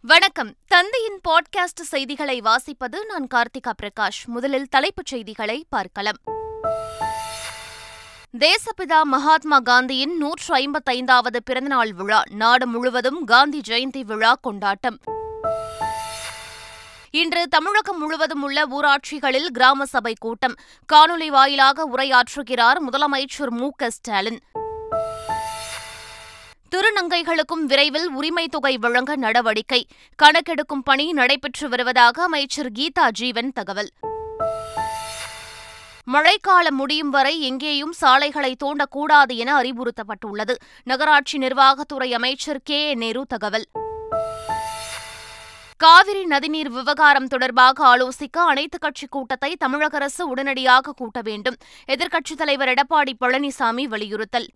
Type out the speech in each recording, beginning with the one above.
வணக்கம். தந்தையின் பாட்காஸ்ட் செய்திகளை வாசிப்பது நான் கார்த்திகா பிரகாஷ். முதலில் தலைப்புச் செய்திகளை பார்க்கலாம். தேசப்பிதா மகாத்மா காந்தியின் நூற்று ஐம்பத்தைந்தாவது பிறந்தநாள் விழா. நாடு முழுவதும் காந்தி ஜெயந்தி விழா கொண்டாட்டம். இன்று தமிழகம் முழுவதும் உள்ள ஊராட்சிகளில் கிராம சபை கூட்டம். காணொலி வாயிலாக உரையாற்றுகிறார் முதலமைச்சர் மு க ஸ்டாலின். திருநங்கைகளுக்கும் விரைவில் உரிமை தொகை வழங்க நடவடிக்கை. கணக்கெடுக்கும் பணி நடைபெற்று வருவதாக அமைச்சர் கீதா ஜீவன் தகவல். மழைக்காலம் முடியும் வரை எங்கேயும் சாலைகளை தோண்டக்கூடாது என அறிவுறுத்தப்பட்டுள்ளது. நகராட்சி நிர்வாகத்துறை அமைச்சர் கே. ஏ. நேரு தகவல். காவிரி நதிநீர் விவகாரம் தொடர்பாக ஆலோசிக்க அனைத்துக் கட்சிக் கூட்டத்தை தமிழக அரசு உடனடியாக கூட்ட வேண்டும். எதிர்க்கட்சித் தலைவர் எடப்பாடி பழனிசாமி வலியுறுத்தல்.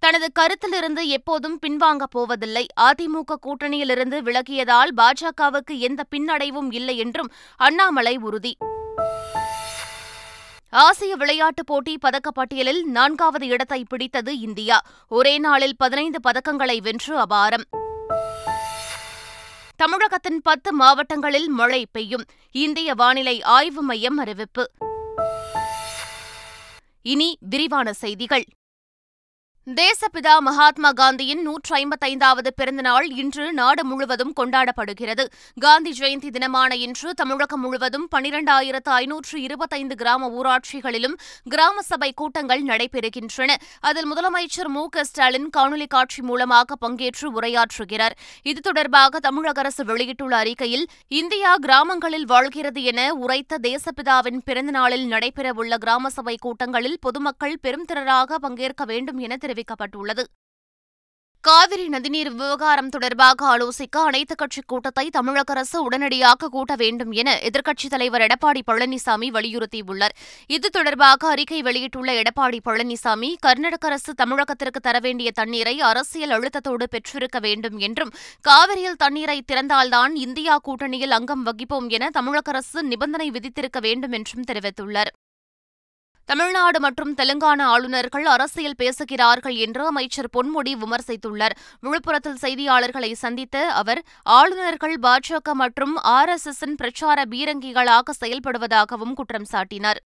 தனது கருத்திலிருந்து எப்போதும் பின்வாங்கப் போவதில்லை. அதிமுக கூட்டணியிலிருந்து விலகியதால் பாஜகவுக்கு எந்த பின்னடைவும் இல்லை என்றும் அண்ணாமலை உறுதி. ஆசிய விளையாட்டுப் போட்டி பதக்கப்பட்டியலில் நான்காவது இடத்தை பிடித்தது இந்தியா. ஒரே நாளில் பதினைந்து பதக்கங்களை வென்று அபாரம். தமிழகத்தின் பத்து மாவட்டங்களில் மழை பெய்யும். இந்திய வானிலை ஆய்வு மையம் அறிவிப்பு. இனி விரிவான செய்திகள். தேசப்பிதா மகாத்மா காந்தியின் நூற்று ஐம்பத்தைந்தாவது பிறந்தநாள் இன்று நாடு முழுவதும் கொண்டாடப்படுகிறது. காந்தி ஜெயந்தி தினமான இன்று தமிழகம் முழுவதும் பனிரெண்டாயிரத்து ஐநூற்று இருபத்தைந்து கிராம ஊராட்சிகளிலும் கிராம சபை கூட்டங்கள் நடைபெறுகின்றன. அதில் முதலமைச்சர் மு க ஸ்டாலின் காணொலி காட்சி மூலமாக பங்கேற்று உரையாற்றுகிறார். இது தொடர்பாக தமிழக அரசு வெளியிட்டுள்ள அறிக்கையில் இந்தியா கிராமங்களில் வாழ்கிறது என உரைத்த தேசப்பிதாவின் பிறந்தநாளில் நடைபெறவுள்ள கிராம சபை கூட்டங்களில் பொதுமக்கள் பெரும் திரளாக பங்கேற்க வேண்டும் என தெரிவிக்கப்பட்டுள்ளது. காவிரி நதிநீர் விவகாரம் தொடர்பாக ஆலோசிக்க அனைத்துக் கட்சிக் கூட்டத்தை தமிழக அரசு உடனடியாக கூட்ட வேண்டும் என எதிர்க்கட்சித் தலைவர் எடப்பாடி பழனிசாமி வலியுறுத்தியுள்ளார். இது தொடர்பாக அறிக்கை வெளியிட்டுள்ள எடப்பாடி பழனிசாமி கர்நாடக அரசு தமிழகத்திற்கு தர வேண்டிய தண்ணீரை அரசியல் அழுத்தத்தோடு பெற்றிருக்க வேண்டும் என்றும் காவிரியில் தண்ணீரை திறந்தால்தான் இந்தியா கூட்டணியில் அங்கம் வகிப்போம் என தமிழக அரசு நிபந்தனை விதித்திருக்க வேண்டும் என்றும் தெரிவித்துள்ளார். தமிழ்நாடு மற்றும் தெலுங்கானா ஆளுநர்கள் அரசியல் பேசுகிறார்கள் என்று அமைச்சர் பொன்முடி விமர்சித்துள்ளார். விழுப்புரத்தில் செய்தியாளர்களை சந்தித்த அவர் ஆளுநர்கள் பாஜக மற்றும் ஆர் எஸ் எஸ் பிரச்சார பீரங்கிகளாக செயல்படுவதாகவும் குற்றம் சாட்டினார்.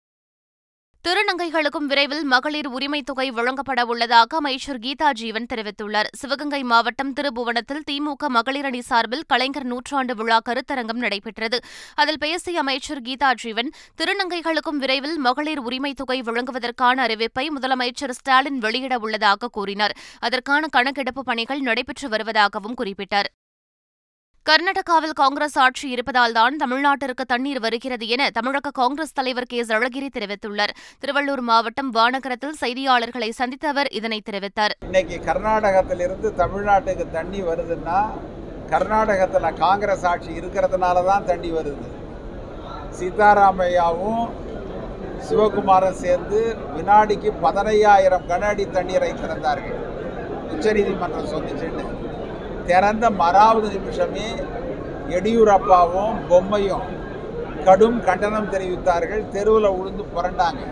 திருநங்கைகளுக்கும் விரைவில் மகளிர் உரிமைத் தொகை வழங்கப்பட உள்ளதாக அமைச்சர் கீதா ஜீவன் தெரிவித்துள்ளார். சிவகங்கை மாவட்டம் திருபுவனத்தில் திமுக மகளிர் அணி சார்பில் கலைஞர் நூற்றாண்டு விழா கருத்தரங்கம் நடைபெற்றது. அதில் பேசிய அமைச்சர் கீதா ஜீவன் திருநங்கைகளுக்கும் விரைவில் மகளிர் உரிமைத் தொகை வழங்குவதற்கான அறிவிப்பை முதலமைச்சர் ஸ்டாலின் வெளியிட உள்ளதாக கூறினார். அதற்கான கணக்கெடுப்பு பணிகள் நடைபெற்று வருவதாகவும் குறிப்பிட்டார். கர்நாடகாவில் காங்கிரஸ் ஆட்சி இருப்பதால்தான் தமிழ்நாட்டிற்கு தண்ணீர் வருகிறது என தமிழக காங்கிரஸ் தலைவர் கே. எஸ் அழகிரி தெரிவித்துள்ளார். திருவள்ளூர் மாவட்டம் வானகரத்தில் செய்தியாளர்களை சந்தித்த அவர் இதனை தெரிவித்தார். இன்னைக்கு கர்நாடகத்திலிருந்து தமிழ்நாட்டுக்கு தண்ணி வருதுன்னா கர்நாடகத்தில் காங்கிரஸ் ஆட்சி இருக்கிறதுனால தான் தண்ணி வருது. சீதாராமையாவும் சிவகுமாரும் சேர்ந்து வினாடிக்கு பதினையாயிரம் கன அடி தண்ணீரை திறந்தார்கள். உச்சநீதிமன்றம் சொன்னிச்சுன்னு திறந்த மறாவது நிமிஷமே எடியூரப்பாவும் பொம்மையும் கடும் கண்டனம் தெரிவித்தார்கள். தெருவில் உளுந்து புரண்டாங்க.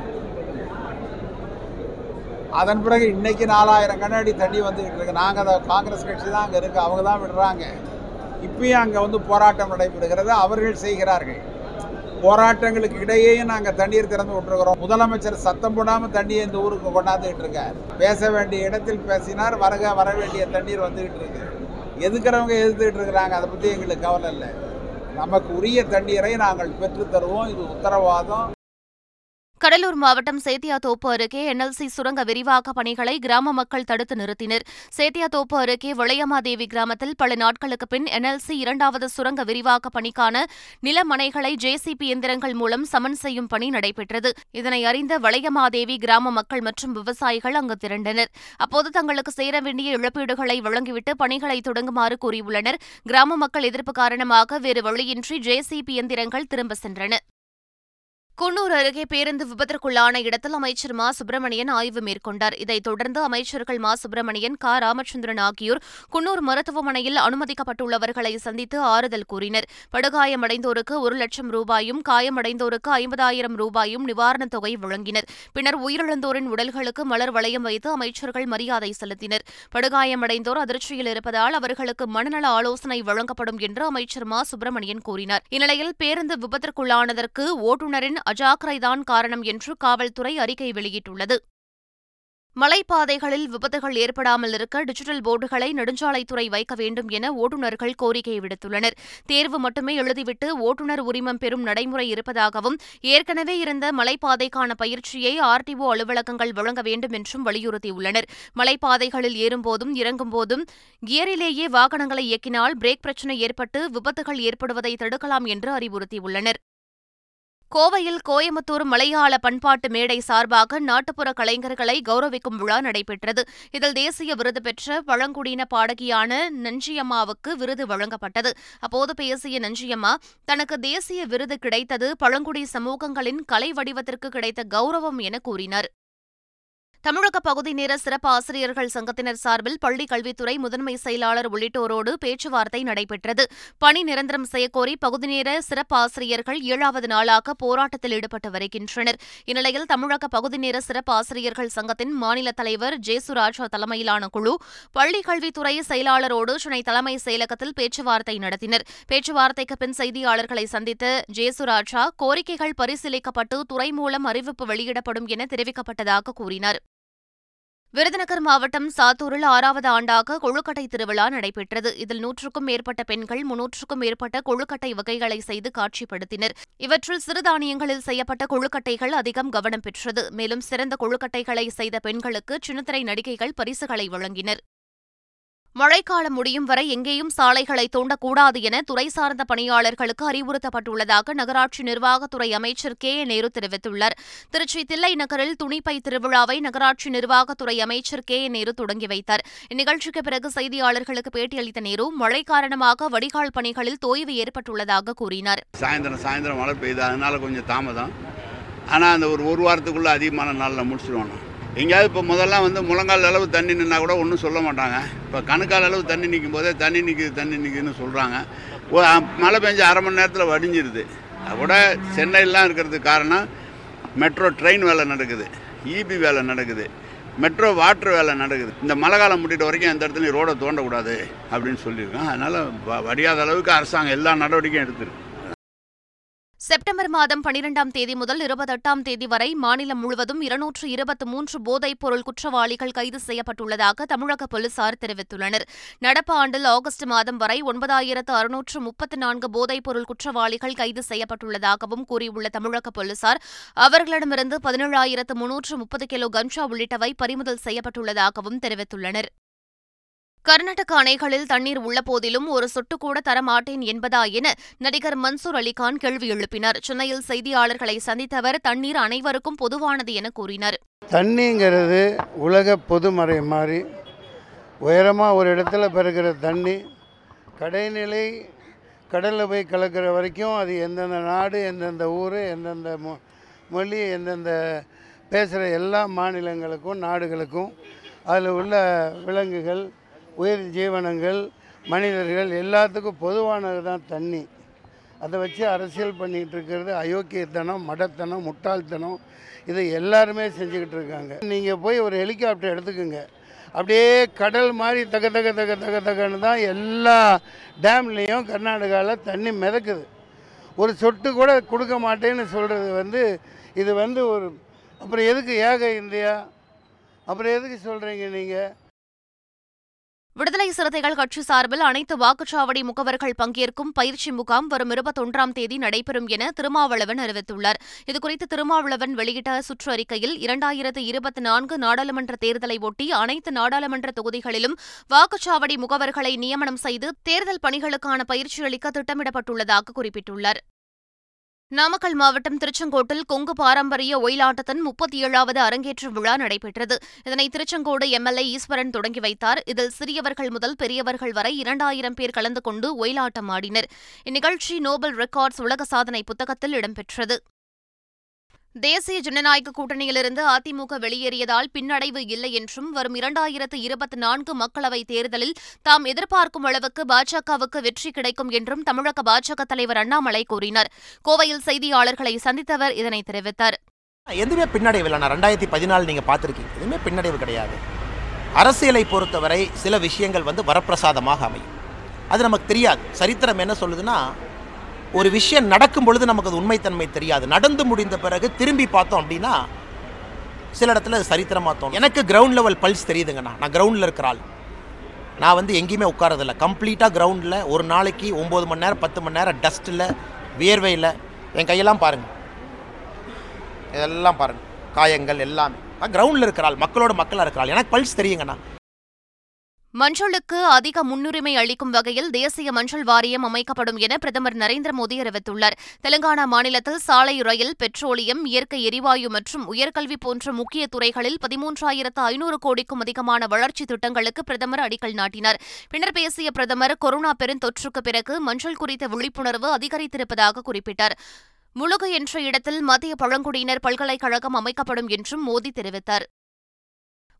அதன் பிறகு இன்னைக்கு நாலாயிரம் கண்ணாடி தண்ணி வந்துக்கிட்டு இருக்கு. நாங்கள் அதை காங்கிரஸ் கட்சி தான் அங்கே இருக்குது அவங்க தான் விடுறாங்க. இப்பயும் அங்கே வந்து போராட்டம் நடைபெறுகிறது. அவர்கள் செய்கிறார்கள். போராட்டங்களுக்கு இடையேயும் நாங்கள் தண்ணீர் திறந்து விட்டுருக்கிறோம். முதலமைச்சர் சத்தம் போடாமல் தண்ணியை இந்த ஊருக்கு கொண்டாந்துகிட்டு இருக்கார். பேச வேண்டிய இடத்தில் பேசினார். வரக வர வேண்டிய தண்ணீர் வந்துக்கிட்டு இருக்கு. எதுக்கிறவங்க எதிர்த்துக்கிட்டு இருக்கிறாங்க அதை பற்றி எங்களுக்கு கவலை இல்லை. நமக்கு உரிய தண்ணீரை நாங்கள் பெற்றுத்தருவோம் இது உத்தரவாதம். கடலூர் மாவட்டம் சேத்தியாத்தோப்பு அருகே என்எல்சி சுரங்க விரிவாக்க பணிகளை கிராம மக்கள் தடுத்து நிறுத்தினர். சேத்தியாத்தோப்பு அருகே வளையமாதேவி கிராமத்தில் பல நாட்களுக்கு பின் என்எல்சி இரண்டாவது சுரங்க விரிவாக்க பணிக்கான நிலமனைகளை ஜேசிபி எந்திரங்கள் மூலம் சமன் செய்யும் பணி நடைபெற்றது. இதனை அறிந்த வளையமாதேவி கிராம மக்கள் மற்றும் விவசாயிகள் அங்கு திரண்டனர். அப்போது தங்களுக்கு சேர வேண்டிய இழப்பீடுகளை வழங்கிவிட்டு பணிகளை தொடங்குமாறு கூறியுள்ளனர். கிராம மக்கள் எதிர்ப்பு காரணமாக வேறு வழியின்றி ஜேசிபி எந்திரங்கள் திரும்ப சென்றன குன்னூர் அருகே பேருந்து விபத்திற்குள்ளான இடத்தில் அமைச்சர் மா. சுப்பிரமணியன் ஆய்வு மேற்கொண்டார். இதைத் தொடர்ந்து அமைச்சர்கள் மா. சுப்பிரமணியன் க. ராமச்சந்திரன் ஆகியோர் குன்னூர் மருத்துவமனையில் அனுமதிக்கப்பட்டுள்ளவர்களை சந்தித்து ஆறுதல் கூறினர். படுகாயமடைந்தோருக்கு ஒரு லட்சம் ரூபாயும் காயமடைந்தோருக்கு ஐம்பதாயிரம் ரூபாயும் நிவாரணத் தொகை வழங்கினர். பின்னர் உயிரிழந்தோரின் உடல்களுக்கு மலர் வளையம் வைத்து அமைச்சர்கள் மரியாதை செலுத்தினர். படுகாயமடைந்தோர் அதிர்ச்சியில் இருப்பதால் அவர்களுக்கு மனநல ஆலோசனை வழங்கப்படும் என்று அமைச்சர் மா. சுப்பிரமணியன் கூறினார். இந்நிலையில் பேருந்து விபத்திற்குள்ளானதற்கு ஓட்டுநரின் அஜாக்கிரைதான் காரணம் என்று காவல்துறை அறிக்கை வெளியிட்டுள்ளது. மலைப்பாதைகளில் விபத்துகள் ஏற்படாமல் இருக்க டிஜிட்டல் போர்டுகளை நெடுஞ்சாலைத்துறை வைக்க வேண்டும் என ஓட்டுநர்கள் கோரிக்கை விடுத்துள்ளனர். தேர்வு மட்டுமே எழுதிவிட்டு ஓட்டுநர் உரிமம் பெறும் நடைமுறை இருப்பதாகவும் ஏற்கனவே இருந்த மலைப்பாதைக்கான பயிற்சியை ஆர்டிஓ அலுவலகங்கள் வழங்க வேண்டும் என்றும் வலியுறுத்தியுள்ளனர். மலைப்பாதைகளில் ஏறும்போதும் இறங்கும்போதும் கியரிலேயே வாகனங்களை இயக்கினால் பிரேக் பிரச்சினை ஏற்பட்டு விபத்துகள் ஏற்படுவதை தடுக்கலாம் என்று அறிவுறுத்தியுள்ளனர். கோவையில் கோயமுத்தூர் மலையாள பண்பாட்டு மேடை சார்பாக நாட்டுப்புற கலைஞர்களை கௌரவிக்கும் விழா நடைபெற்றது. இதில் தேசிய விருது பெற்ற பழங்குடியின பாடகியான நஞ்சியம்மாவுக்கு விருது வழங்கப்பட்டது. அப்போது பேசிய நஞ்சியம்மா தனக்கு தேசிய விருது கிடைத்தது பழங்குடி சமூகங்களின் கலை வடிவத்திற்கு கிடைத்த கௌரவம் என கூறினார். தமிழக பகுதி நேர சிறப்பு ஆசிரியர்கள் சங்கத்தினர் சார்பில் பள்ளிக் கல்வித்துறை முதன்மை செயலாளர் உள்ளிட்டோரோடு பேச்சுவார்த்தை நடைபெற்றது. பணி நிரந்தரம் செய்யக்கோரி பகுதிநேர சிறப்பு ஆசிரியர்கள் ஏழாவது நாளாக போராட்டத்தில் ஈடுபட்டு வருகின்றனர். இந்நிலையில் தமிழக பகுதிநேர சிறப்பு ஆசிரியர்கள் சங்கத்தின் மாநில தலைவர் ஜேசுராஜா தலைமையிலான குழு பள்ளி கல்வித்துறை செயலாளரோடு சென்னை தலைமை செயலகத்தில் பேச்சுவார்த்தை நடத்தினர். பேச்சுவார்த்தைக்கு பின் செய்தியாளர்களை சந்தித்த ஜேசுராஜா கோரிக்கைகள் பரிசீலிக்கப்பட்டு துறை மூலம் அறிவிப்பு வெளியிடப்படும் என தெரிவிக்கப்பட்டதாக கூறினார். விருதுநகர் மாவட்டம் சாத்தூரில் ஆறாவது ஆண்டாக கொழுக்கட்டை திருவிழா நடைபெற்றது. இதில் நூற்றுக்கும் மேற்பட்ட பெண்கள் முன்னூற்றுக்கும் மேற்பட்ட கொழுக்கட்டை வகைகளை செய்து காட்சிப்படுத்தினர். இவற்றில் சிறுதானியங்களில் செய்யப்பட்ட கொழுக்கட்டைகள் அதிகம் கவனம் பெற்றது. மேலும் சிறந்த கொழுக்கட்டைகளை செய்த பெண்களுக்கு சின்னத்திரை நடிகைகள் பரிசுகளை வழங்கினர். மழைக்காலம் முடியும் வரை எங்கேயும் சாலைகளை தோண்டக்கூடாது என துறை சார்ந்த பணியாளர்களுக்கு அறிவுறுத்தப்பட்டுள்ளதாக நகராட்சி நிர்வாகத்துறை அமைச்சர் கே ஏ நேரு தெரிவித்துள்ளார். திருச்சி தில்லை நகரில் துணிப்பை திருவிழாவை நகராட்சி நிர்வாகத்துறை அமைச்சர் கே ஏ நேரு தொடங்கி வைத்தார். இந்நிகழ்ச்சிக்கு பிறகு செய்தியாளர்களுக்கு பேட்டியளித்த நேரு மழை காரணமாக வடிகால் பணிகளில் தோய்வு ஏற்பட்டுள்ளதாக கூறினார். சாயந்தரம் சாயந்தரம் மழை பெய்யுது அதனால கொஞ்சம் தாமதம். ஆனால் அந்த ஒரு ஒரு வாரத்துக்குள்ள அதிகமான நாளில் முடிச்சிருவாங்க எங்கேயாவது இப்போ முதல்லாம் வந்து முழங்கால் அளவு தண்ணி நின்னா கூட ஒன்றும் சொல்ல மாட்டாங்க. இப்போ கணுக்கால் அளவு தண்ணி நிற்கும் போதே தண்ணி நிற்குது தண்ணி நிற்குதுன்னு சொல்கிறாங்க மழை பெஞ்சு அரை மணி நேரத்தில் வடிஞ்சிருது. அது கூட சென்னையிலாம் இருக்கிறதுக்கு காரணம் மெட்ரோ ட்ரெயின் வேலை நடக்குது இபி வேலை நடக்குது மெட்ரோ வாட்டர் வேலை நடக்குது. இந்த மழை காலம் முடிட்ட வரைக்கும் எந்த இடத்துலையும் ரோடை தோண்டக்கூடாது அப்படின்னு சொல்லியிருக்கோம் அதனால் வ- வடியாத அளவுக்கு அரசாங்கம் எல்லா நடவடிக்கையும் எடுத்துருக்கு. செப்டம்பர் மாதம் பனிரெண்டாம் தேதி முதல் இருபத்தெட்டாம் தேதி வரை மாநிலம் முழுவதும் இருநூற்று இருபத்தி மூன்று போதைப் பொருள் குற்றவாளிகள் கைது செய்யப்பட்டுள்ளதாக தமிழக போலீசார் தெரிவித்துள்ளனர். நடப்பு ஆண்டில் ஆகஸ்ட் மாதம் வரை ஒன்பதாயிரத்து அறுநூற்று முப்பத்து நான்கு போதைப் பொருள் குற்றவாளிகள் கைது செய்யப்பட்டுள்ளதாகவும் கூறியுள்ள தமிழக போலீசார் அவர்களிடமிருந்து பதினேழாயிரத்து முன்னூற்று முப்பது கிலோ கஞ்சா உள்ளிட்டவை பறிமுதல் செய்யப்பட்டுள்ளதாகவும் தெரிவித்துள்ளனர். கர்நாடக அணைகளில் தண்ணீர் உள்ள போதிலும் ஒரு சொட்டு கூட தரமாட்டேன் என்பதா என நடிகர் மன்சூர் அலிகான் கேள்வி எழுப்பினார். சென்னையில் செய்தியாளர்களை சந்தித்தவர் தண்ணீர் அனைவருக்கும் பொதுவானது என கூறினார். தண்ணிங்கிறது உலக பொதுமறை மாதிரி உயரமாக ஒரு இடத்துல பெறுகிற தண்ணி கடைநிலை கடலில் போய் கலக்கிற வரைக்கும் அது எந்தெந்த நாடு எந்தெந்த ஊர் எந்தெந்த மொ மொழி எந்தெந்த பேசுகிற எல்லா மாநிலங்களுக்கும் நாடுகளுக்கும் அதில் உள்ள விலங்குகள் உயிர் ஜீவனங்கள் மனிதர்கள் எல்லாத்துக்கும் பொதுவானது தான் தண்ணி. அதை வச்சு அரசியல் பண்ணிகிட்டு இருக்கிறது அயோக்கியத்தனம் மடத்தனம் முட்டாள்தனம். இதை எல்லாருமே செஞ்சுக்கிட்டு இருக்காங்க. நீங்கள் போய் ஒரு ஹெலிகாப்டர் எடுத்துக்கோங்க. அப்படியே கடல் மாதிரி தக தக தக தக தகன்னு தான் எல்லா டேம்லேயும் கர்நாடகாவில் தண்ணி மிதக்குது. ஒரு சொட்டு கூட கொடுக்க மாட்டேன்னு சொல்கிறது வந்து இது வந்து ஒரு அப்புறம் எதுக்கு ஏக இந்தியா? அப்புறம் எதுக்கு சொல்கிறீங்க நீங்கள் விடுதலை சிறுத்தைகள் கட்சி சார்பில் அனைத்து வாக்குச்சாவடி முகவர்கள் பங்கேற்கும் பயிற்சி முகாம் வரும் இருபத்தொன்றாம் தேதி நடைபெறும் என திருமாவளவன் அறிவித்துள்ளார். இதுகுறித்து திருமாவளவன் வெளியிட்ட சுற்றறிக்கையில் இரண்டாயிரத்து இருபத்தி நான்கு நாடாளுமன்ற தேர்தலை ஒட்டி அனைத்து நாடாளுமன்ற தொகுதிகளிலும் வாக்குச்சாவடி முகவர்களை நியமனம் செய்து தேர்தல் பணிகளுக்கான பயிற்சி அளிக்க திட்டமிடப்பட்டுள்ளதாக குறிப்பிட்டுள்ளார். நாமக்கல் மாவட்டம் திருச்செங்கோட்டில் கொங்கு பாரம்பரிய ஒயிலாட்டத்தின் முப்பத்தி ஏழாவது அரங்கேற்று விழா நடைபெற்றது. இதனை திருச்செங்கோடு எம்எல்ஏ ஈஸ்வரன் தொடங்கி வைத்தார். இதில் சிறியவர்கள் முதல் பெரியவர்கள் வரை இரண்டாயிரம் பேர் கலந்து கொண்டு ஒயிலாட்டம் ஆடினர். இந்நிகழ்ச்சி நோபல் ரெக்கார்ட்ஸ் உலக சாதனை புத்தகத்தில் இடம்பெற்றது. தேசிய ஜனநாயக கூட்டணியிலிருந்து அதிமுக வெளியேறியதால் பின்னடைவு இல்லை என்றும் வரும் இரண்டாயிரத்து இருபத்தி நான்கு மக்களவைத் தேர்தலில் தாம் எதிர்பார்க்கும் அளவுக்கு பாஜகவுக்கு வெற்றி கிடைக்கும் என்றும் தமிழக பாஜக தலைவர் அண்ணாமலை கூறினார். கோவையில் செய்தியாளர்களை சந்தித்தவர் இதனை தெரிவித்தார். எதுவுமே பின்னடைவு இல்லை ரெண்டாயிரத்தி பதினாலு நீங்கள் பார்த்துருக்கீங்க. எதுவுமே பின்னடைவு கிடையாது. அரசியலை பொறுத்தவரை சில விஷயங்கள் வந்து வரப்பிரசாதமாக அமையும். அது நமக்கு தெரியாது. சரித்திரம் என்ன சொல்லுதுன்னா ஒரு விஷயம் நடக்கும் பொழுது நமக்கு அது உண்மைத்தன்மை தெரியாது. நடந்து முடிந்த பிறகு திரும்பி பார்த்தோம் அப்படின்னா சில இடத்துல அது சரித்திரமாக தோணும். எனக்கு கிரவுண்ட் லெவல் பல்ஸ் தெரியுதுங்கண்ணா நான் கிரவுண்டில் இருக்கிற ஆள். நான் வந்து எங்கேயுமே உட்காரதில்ல கம்ப்ளீட்டாக கிரவுண்டில் ஒரு நாளைக்கு ஒம்பது மணி நேரம் பத்து மணி நேரம் டஸ்ட்டில் வியர்வையில் என் கையெல்லாம் பாருங்கள் இதெல்லாம் பாருங்கள் காயங்கள் எல்லாமே. நான் கிரவுண்டில் இருக்கிற ஆள் மக்களோட மக்களாக இருக்கிற ஆள். எனக்கு பல்ஸ் தெரியுங்கண்ணா மஞ்சளுக்கு அதிக முன்னுரிமை அளிக்கும் வகையில் தேசிய மஞ்சள் வாரியம் அமைக்கப்படும் என பிரதமர் நரேந்திர மோடி அறிவித்துள்ளார். தெலங்கானா மாநிலத்தில் சாலை ரயில் பெட்ரோலியம் இயற்கை எரிவாயு மற்றும் உயர்கல்வி போன்ற முக்கிய துறைகளில் பதிமூன்றாயிரத்து ஐநூறு கோடிக்கும் அதிகமான வளர்ச்சி திட்டங்களுக்கு பிரதமர் அடிக்கல் நாட்டினார். பின்னர் பேசிய பிரதமர் கொரோனா பெருந்தொற்றுக்கு பிறகு மஞ்சள் குறித்த விழிப்புணர்வு அதிகரித்திருப்பதாக குறிப்பிட்டார். முழுகு என்ற இடத்தில் மத்திய பழங்குடியினர் பல்கலைக்கழகம் அமைக்கப்படும் என்றும் மோடி தெரிவித்தார்.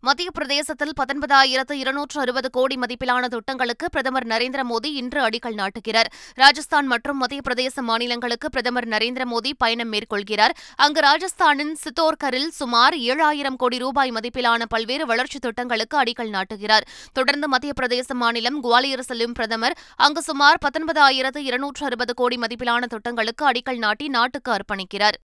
மத்திய பிரதேசத்தில் பத்தொன்பதாயிரத்து இருநூற்று அறுபது கோடி மதிப்பிலான திட்டங்களுக்கு பிரதமர் நரேந்திர மோடி இன்று அடிக்கல் நாட்டுகிறார். ராஜஸ்தான் மற்றும் மத்திய பிரதேச மாநிலங்களுக்கு பிரதமர் நரேந்திர மோடி பயணம் மேற்கொள்கிறார். அங்கு ராஜஸ்தானின் சித்தோர்கரில் சுமார் ஏழாயிரம் கோடி ரூபாய் மதிப்பிலான பல்வேறு வளர்ச்சித் திட்டங்களுக்கு அடிக்கல் நாட்டுகிறார். தொடர்ந்து மத்திய பிரதேச மாநிலம் குவாலியர் செல்லும் பிரதமர் அங்கு சுமார் பத்தொன்பதாயிரத்து இருநூற்று அறுபது கோடி மதிப்பிலான திட்டங்களுக்கு அடிக்கல் நாட்டி நாட்டுக்கு அர்ப்பணிக்கிறார்.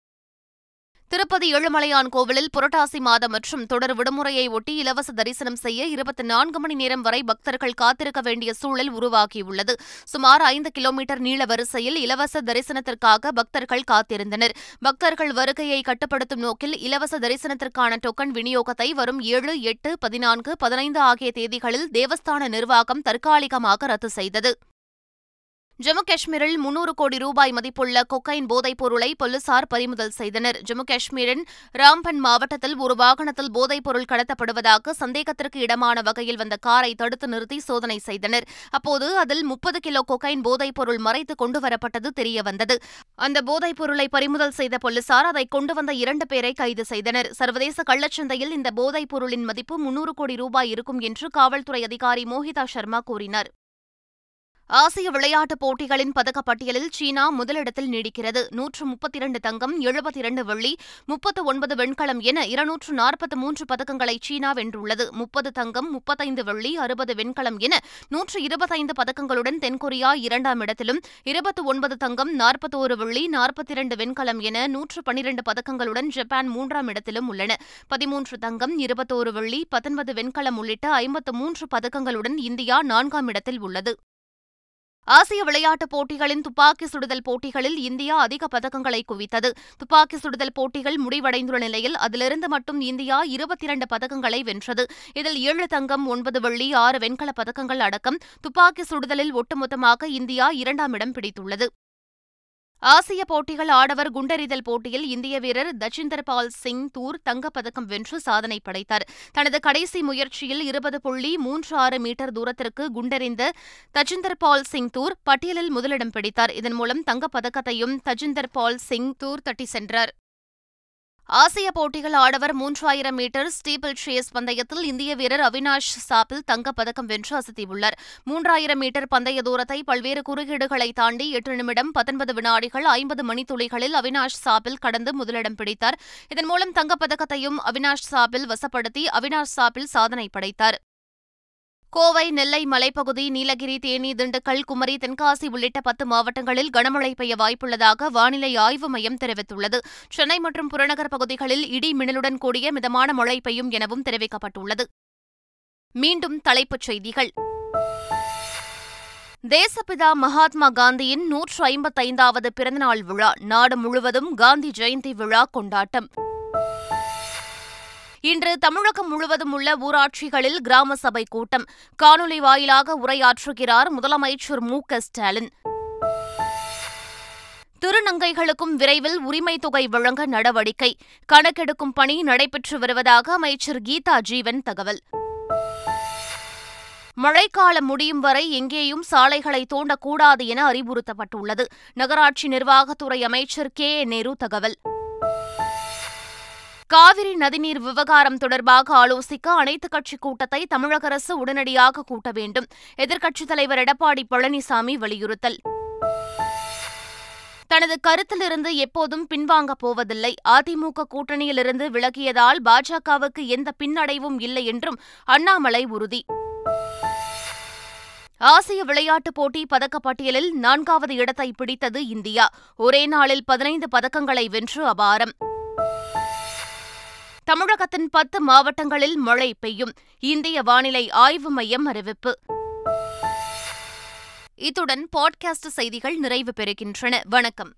திருப்பதி ஏழுமலையான் கோவிலில் புரட்டாசி மாதம் மற்றும் தொடர் விடுமுறையை ஒட்டி இலவச தரிசனம் செய்ய இருபத்தி நான்கு மணி நேரம் வரை பக்தர்கள் காத்திருக்க வேண்டிய சூழல் உருவாகியுள்ளது. சுமார் ஐந்து கிலோமீட்டர் நீள வரிசையில் இலவச தரிசனத்திற்காக பக்தர்கள் காத்திருந்தனர். பக்தர்கள் வருகையை கட்டுப்படுத்தும் நோக்கில் இலவச தரிசனத்திற்கான டோக்கன் விநியோகத்தை வரும் ஏழு எட்டு பதினான்கு பதினைந்து ஆகிய தேதிகளில் தேவஸ்தான நிர்வாகம் தற்காலிகமாக ரத்து செய்தது. ஜம்மு காஷ்மீரில் முன்னூறு கோடி ரூபாய் மதிப்புள்ள கொக்கைன் போதைப் பொருளை போலீசார் பறிமுதல் செய்தனர். ஜம்மு காஷ்மீரின் ராம்பன் மாவட்டத்தில் ஒரு வாகனத்தில் போதைப் பொருள் கடத்தப்படுவதாக சந்தேகத்திற்கு இடமான வகையில் வந்த காரை தடுத்து நிறுத்தி சோதனை செய்தனர். அப்போது அதில் முப்பது கிலோ கொக்கைன் போதைப் பொருள் மறைத்து கொண்டுவரப்பட்டது தெரியவந்தது. அந்த போதைப் பொருளை பறிமுதல் செய்த போலீசார் அதை கொண்டு வந்த இரண்டு பேரை கைது செய்தனர். சர்வதேச கள்ளச்சந்தையில் இந்த போதைப் பொருளின் மதிப்பு முன்னூறு கோடி ரூபாய் இருக்கும் என்று காவல்துறை அதிகாரி மோஹிதா சர்மா கூறினார். ஆசிய விளையாட்டுப் போட்டிகளின் பதக்கப்பட்டியலில் சீனா முதலிடத்தில் நீடிக்கிறது. நூற்று முப்பத்தி இரண்டு தங்கம் எழுபத்தி இரண்டு வெள்ளி முப்பத்து ஒன்பது வெண்கலம் என இருநூற்று நாற்பத்தி மூன்று பதக்கங்களை சீனா வென்றுள்ளது. முப்பது தங்கம் முப்பத்தைந்து வெள்ளி அறுபது வெண்கலம் என நூற்று இருபத்தைந்து பதக்கங்களுடன் தென்கொரியா இரண்டாம் இடத்திலும் இருபத்தி ஒன்பது தங்கம் நாற்பத்தோரு வெள்ளி நாற்பத்தி இரண்டு வெண்கலம் என நூற்று பனிரண்டு பதக்கங்களுடன் ஜப்பான் மூன்றாம் இடத்திலும் உள்ளன. பதிமூன்று தங்கம் இருபத்தோரு வெள்ளி பத்தொன்பது வெண்கலம் உள்ளிட்ட ஐம்பத்து மூன்று பதக்கங்களுடன் இந்தியா நான்காம் இடத்தில் உள்ளது. ஆசிய விளையாட்டுப் போட்டிகளின் துப்பாக்கி சுடுதல் போட்டிகளில் இந்தியா அதிக பதக்கங்களை குவித்தது. துப்பாக்கி சுடுதல் போட்டிகள் முடிவடைந்துள்ள நிலையில் அதிலிருந்து மட்டும் இந்தியா இருபத்தி இரண்டு பதக்கங்களை வென்றது. இதில் ஏழு தங்கம் ஒன்பது வெள்ளி ஆறு வெண்கலப் பதக்கங்கள் அடக்கம். துப்பாக்கி சுடுதலில் ஒட்டுமொத்தமாக இந்தியா இரண்டாம் இடம் பிடித்துள்ளது. ஆசிய போட்டிகள் ஆடவர் குண்டெறிதல் போட்டியில் இந்திய வீரர் தஜிந்தர்பால் சிங் தூர் தங்கப்பதக்கம் வென்று சாதனை படைத்தார். தனது கடைசி முயற்சியில் இருபது புள்ளி மூன்று ஆறு மீட்டர் தூரத்திற்கு குண்டெறிந்த தஜிந்தர்பால் சிங் தூர் பட்டியலில் முதலிடம் பிடித்தார். இதன் மூலம் தங்கப்பதக்கத்தையும் தஜிந்தர்பால் சிங் தூர் தட்டி சென்றார். ஆசிய போட்டிகள் ஆடவர் மூன்றாயிரம் மீட்டர் ஸ்டீபிள் சேஸ் பந்தயத்தில் இந்திய வீரர் அவினாஷ் சாப்பில் தங்கப்பதக்கம் வென்று அசத்தியுள்ளார். மூன்றாயிரம் மீட்டர் பந்தய தூரத்தை பல்வேறு குறுக்கீடுகளை தாண்டி எட்டு நிமிடம் பத்தொன்பது வினாடிகள் ஐம்பது மணித்துளிகளில் அவினாஷ் சாப்பில் கடந்து முதலிடம் பிடித்தார். இதன் மூலம் தங்கப்பதக்கத்தையும் அவினாஷ் சாப்பில் வசப்படுத்தி அவினாஷ் சாப்பில் சாதனை படைத்தார். கோவை நெல்லை மலைப்பகுதி நீலகிரி தேனி திண்டுக்கல் குமரி தென்காசி உள்ளிட்ட பத்து மாவட்டங்களில் கனமழை பெய்ய வாய்ப்புள்ளதாக வானிலை ஆய்வு மையம் தெரிவித்துள்ளது. சென்னை மற்றும் புறநகர் பகுதிகளில் இடி மின்னலுடன் கூடிய மிதமான மழை பெய்யும் எனவும் தெரிவிக்கப்பட்டுள்ளது. மீண்டும் தலைப்புச் செய்திகள். தேசப்பிதா மகாத்மா காந்தியின் நூற்று ஐம்பத்தைந்தாவது பிறந்தநாள் விழா நாடு முழுவதும் காந்தி ஜெயந்தி விழா கொண்டாட்டம். இன்று தமிழகம் முழுவதும் உள்ள ஊராட்சிகளில் கிராம சபை கூட்டம். காணொலி வாயிலாக உரையாற்றுகிறார் முதலமைச்சர் மு க ஸ்டாலின். திருநங்கைகளுக்கும் விரைவில் உரிமை தொகை வழங்க நடவடிக்கை. கணக்கெடுக்கும் பணி நடைபெற்று வருவதாக அமைச்சர் கீதா ஜீவன் தகவல். மழைக்காலம் முடியும் வரை எங்கேயும் சாலைகளை தோண்டக்கூடாது என அறிவுறுத்தப்பட்டுள்ளது. நகராட்சி நிர்வாகத்துறை அமைச்சர் கே நேரு தகவல். காவிரி நதிநீர் விவகாரம் தொடர்பாக ஆலோசிக்க அனைத்துக் கட்சி கூட்டத்தை தமிழக அரசு உடனடியாக கூட்ட வேண்டும் எதிர்க்கட்சித் தலைவர் எடப்பாடி பழனிசாமி வலியுறுத்தல். தனது கருத்திலிருந்து எப்போதும் பின்வாங்கப் போவதில்லை. அதிமுக கூட்டணியிலிருந்து விலகியதால் பாஜகவுக்கு எந்த பின்னடைவும் இல்லை என்றும் அண்ணாமலை உறுதி. ஆசிய விளையாட்டுப் போட்டி பதக்கப்பட்டியலில் நான்காவது இடத்தை பிடித்தது இந்தியா. ஒரே நாளில் பதினைந்து பதக்கங்களை வென்று அபாரம். தமிழகத்தின் பத்து மாவட்டங்களில் மழை பெய்யும். இந்திய வானிலை ஆய்வு மையம் அறிவிப்பு. இத்துடன் பாட்காஸ்ட் செய்திகள் நிறைவு பெறுகின்றன. வணக்கம்.